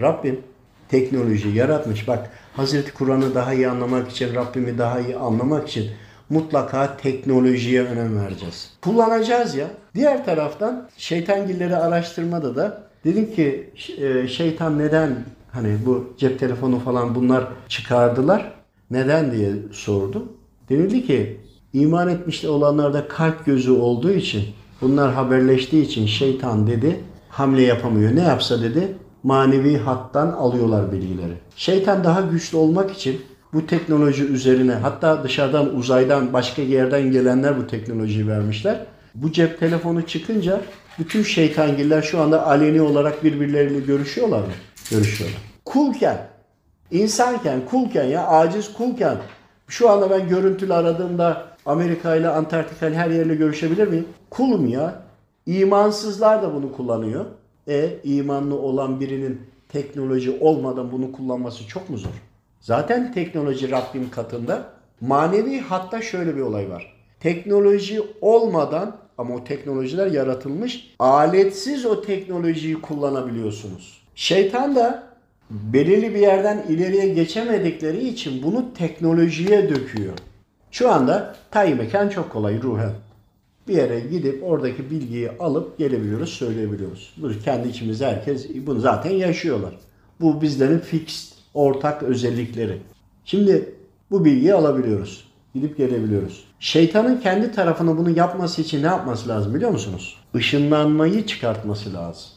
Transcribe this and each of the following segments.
Rabbim teknoloji yaratmış. Bak Hazreti Kur'an'ı daha iyi anlamak için, Rabbimi daha iyi anlamak için mutlaka teknolojiye önem vereceğiz. Kullanacağız ya. Diğer taraftan şeytangilleri araştırmada da dedim ki e, şeytan neden hani bu cep telefonu falan bunlar çıkardılar? Neden diye sordum. Denildi ki iman etmiş olanlarda kalp gözü olduğu için bunlar haberleştiği için şeytan dedi hamle yapamıyor. Ne yapsa dedi manevi hattan alıyorlar bilgileri. Şeytan daha güçlü olmak için bu teknoloji üzerine hatta dışarıdan uzaydan başka yerden gelenler bu teknolojiyi vermişler. Bu cep telefonu çıkınca bütün şeytangiller şu anda aleni olarak birbirleriyle görüşüyorlar mı? Görüşüyorlar. Kulken, insanken, kulken ya aciz kulken şu anda ben görüntülü aradığımda Amerika ile Antarktika ile her yerle görüşebilir miyim? Kulum ya. İmansızlar da bunu kullanıyor. E imanlı olan birinin teknoloji olmadan bunu kullanması çok mu zor? Zaten teknoloji Rabbim katında. Manevi hatta şöyle bir olay var. Teknoloji olmadan ama o teknolojiler yaratılmış. Aletsiz o teknolojiyi kullanabiliyorsunuz. Şeytan da belirli bir yerden ileriye geçemedikleri için bunu teknolojiye döküyor. Şu anda tayin mekan çok kolay ruhen. Bir yere gidip oradaki bilgiyi alıp gelebiliyoruz, söyleyebiliyoruz. Bu kendi içimizde herkes bunu zaten yaşıyorlar. Bu bizlerin fix, ortak özellikleri. Şimdi bu bilgiyi alabiliyoruz. Gidip gelebiliyoruz. Şeytanın kendi tarafına bunu yapması için ne yapması lazım biliyor musunuz? Işınlanmayı çıkartması lazım.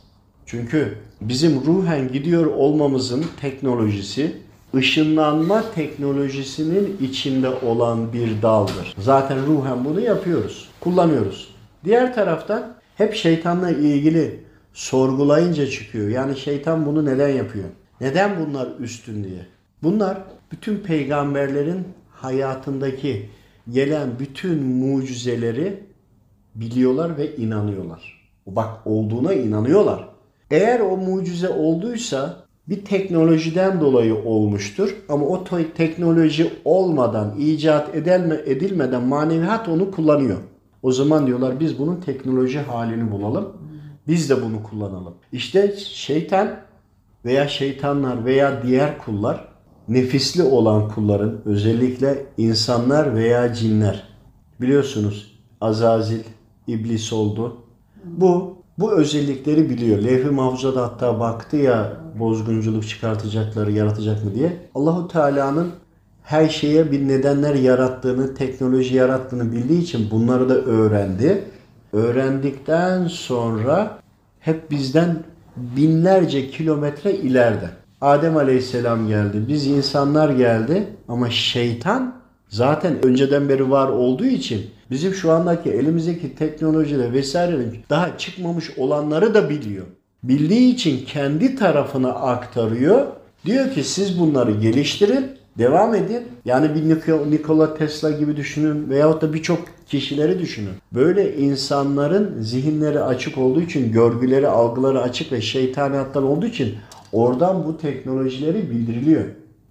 Çünkü bizim ruhen gidiyor olmamızın teknolojisi ışınlanma teknolojisinin içinde olan bir daldır. Zaten ruhen bunu yapıyoruz, kullanıyoruz. Diğer taraftan hep şeytanla ilgili sorgulayınca çıkıyor. Yani şeytan bunu neden yapıyor? Neden bunlar üstün diye? Bunlar bütün peygamberlerin hayatındaki gelen bütün mucizeleri biliyorlar ve inanıyorlar. Bak olduğuna inanıyorlar. Eğer o mucize olduysa bir teknolojiden dolayı olmuştur. Ama o teknoloji olmadan, icat edilme, edilmeden maneviyat onu kullanıyor. O zaman diyorlar biz bunun teknoloji halini bulalım. Biz de bunu kullanalım. İşte şeytan veya şeytanlar veya diğer kullar nefisli olan kulların özellikle insanlar veya cinler biliyorsunuz Azazil iblis oldu. Bu bu özellikleri biliyor. Levh-i Mahfuza'da hatta baktı ya bozgunculuk çıkartacakları yaratacak mı diye. Allahu Teala'nın her şeye bir nedenler yarattığını, teknoloji yarattığını bildiği için bunları da öğrendi. Öğrendikten sonra hep bizden binlerce kilometre ileride. Adem Aleyhisselam geldi. Biz insanlar geldi ama şeytan zaten önceden beri var olduğu için bizim şu andaki elimizdeki teknolojide vesairenin daha çıkmamış olanları da biliyor. Bildiği için kendi tarafına aktarıyor. Diyor ki siz bunları geliştirin, devam edin. Yani bir Nikola Tesla gibi düşünün veyahut da birçok kişileri düşünün. Böyle insanların zihinleri açık olduğu için, görgüleri, algıları açık ve şeytaniyatlar olduğu için oradan bu teknolojileri bildiriliyor.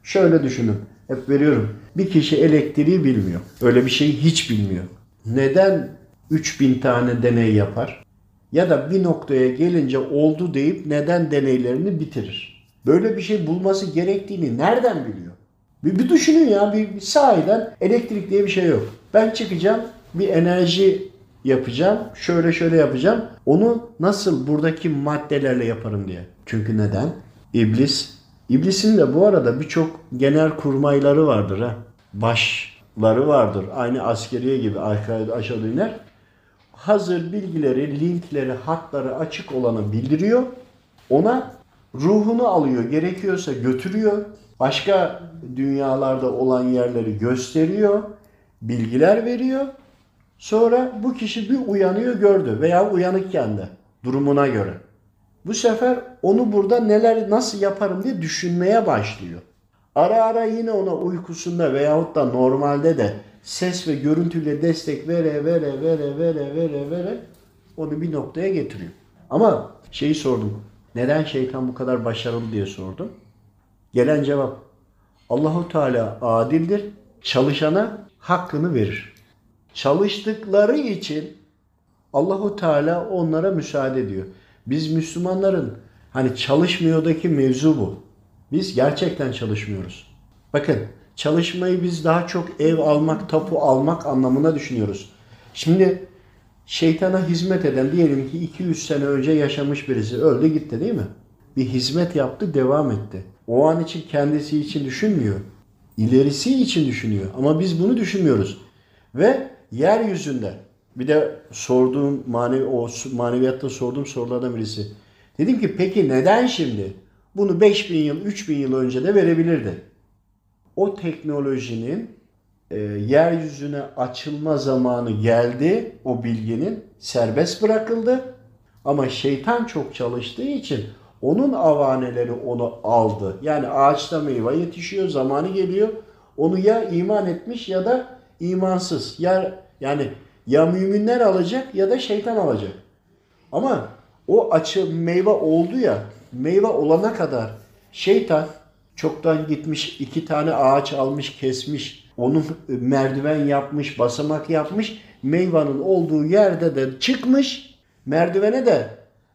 Şöyle düşünün. Hep veriyorum. Bir kişi elektriği bilmiyor. Öyle bir şeyi hiç bilmiyor. Neden 3000 tane deney yapar? Ya da bir noktaya gelince oldu deyip neden deneylerini bitirir? Böyle bir şey bulması gerektiğini nereden biliyor? Bir, bir düşünün ya bir, bir sahiden elektrik diye bir şey yok. Ben çıkacağım bir enerji yapacağım. Şöyle şöyle yapacağım. Onu nasıl buradaki maddelerle yaparım diye. Çünkü neden? İblis. İblisin de bu arada birçok genel kurmayları vardır ha. Başları vardır. Aynı askeriye gibi aşağı iner. Hazır bilgileri, linkleri, hatları açık olanı bildiriyor. Ona ruhunu alıyor. Gerekiyorsa götürüyor. Başka dünyalarda olan yerleri gösteriyor. Bilgiler veriyor. Sonra bu kişi bir uyanıyor gördü veya uyanıkken de durumuna göre. Bu sefer onu burada neler nasıl yaparım diye düşünmeye başlıyor. Ara ara yine ona uykusunda veyahut da normalde de ses ve görüntüyle destek vere vere vere vere vere vere onu bir noktaya getiriyor. Ama şeyi sordum. Neden şeytan bu kadar başarılı diye sordum. Gelen cevap Allahu Teala adildir. Çalışana hakkını verir. Çalıştıkları için Allahu Teala onlara müsaade ediyor. Biz Müslümanların Hani çalışmıyordaki mevzu bu. Biz gerçekten çalışmıyoruz. Bakın çalışmayı biz daha çok ev almak, tapu almak anlamına düşünüyoruz. Şimdi şeytana hizmet eden diyelim ki 200 sene önce yaşamış birisi öldü gitti değil mi? Bir hizmet yaptı devam etti. O an için kendisi için düşünmüyor. İlerisi için düşünüyor. Ama biz bunu düşünmüyoruz. Ve yeryüzünde bir de sorduğum manevi, o maneviyatta sorduğum sorulardan birisi. Dedim ki peki neden şimdi? Bunu 5000 yıl, 3000 yıl önce de verebilirdi. O teknolojinin e, yeryüzüne açılma zamanı geldi. O bilginin serbest bırakıldı. Ama şeytan çok çalıştığı için onun avaneleri onu aldı. Yani ağaçta meyve yetişiyor, zamanı geliyor. Onu ya iman etmiş ya da imansız. Ya yani ya müminler alacak ya da şeytan alacak. Ama o açı meyve oldu ya, meyve olana kadar şeytan çoktan gitmiş iki tane ağaç almış kesmiş. Onun merdiven yapmış, basamak yapmış. Meyvanın olduğu yerde de çıkmış. Merdivene de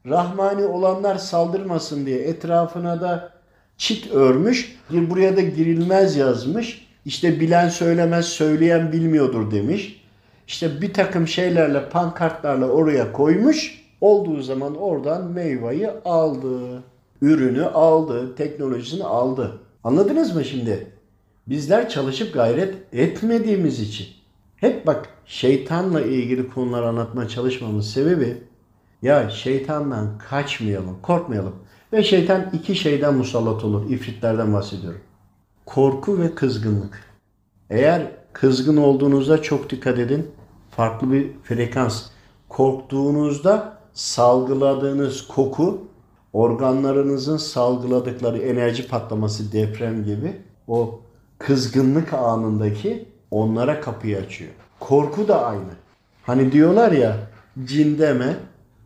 Rahmani olanlar saldırmasın diye etrafına da çit örmüş. Buraya da girilmez yazmış. İşte bilen söylemez, söyleyen bilmiyordur demiş. İşte bir takım şeylerle, pankartlarla oraya koymuş. Olduğu zaman oradan meyveyi aldı. Ürünü aldı, teknolojisini aldı. Anladınız mı şimdi? Bizler çalışıp gayret etmediğimiz için. Hep bak şeytanla ilgili konular anlatmaya çalışmamın sebebi ya şeytandan kaçmayalım, korkmayalım. Ve şeytan iki şeyden musallat olur. İfritlerden bahsediyorum. Korku ve kızgınlık. Eğer kızgın olduğunuzda çok dikkat edin. Farklı bir frekans. Korktuğunuzda salgıladığınız koku organlarınızın salgıladıkları enerji patlaması deprem gibi o kızgınlık anındaki onlara kapıyı açıyor. Korku da aynı. Hani diyorlar ya cin deme,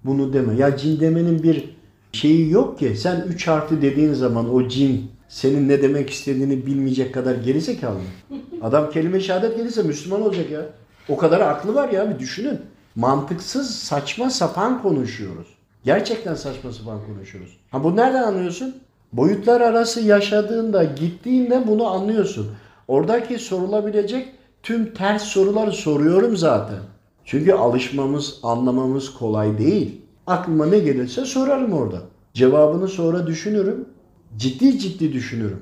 bunu deme. Ya cin demenin bir şeyi yok ki. Sen üç harfli dediğin zaman o cin senin ne demek istediğini bilmeyecek kadar gerizekalı mı? Adam kelime şehadet gelirse Müslüman olacak ya. O kadar aklı var ya bir düşünün. Mantıksız saçma sapan konuşuyoruz. Gerçekten saçma sapan konuşuyoruz. Ha bu nereden anlıyorsun? Boyutlar arası yaşadığında, gittiğinde bunu anlıyorsun. Oradaki sorulabilecek tüm ters soruları soruyorum zaten. Çünkü alışmamız, anlamamız kolay değil. Aklıma ne gelirse sorarım orada. Cevabını sonra düşünürüm. Ciddi ciddi düşünürüm.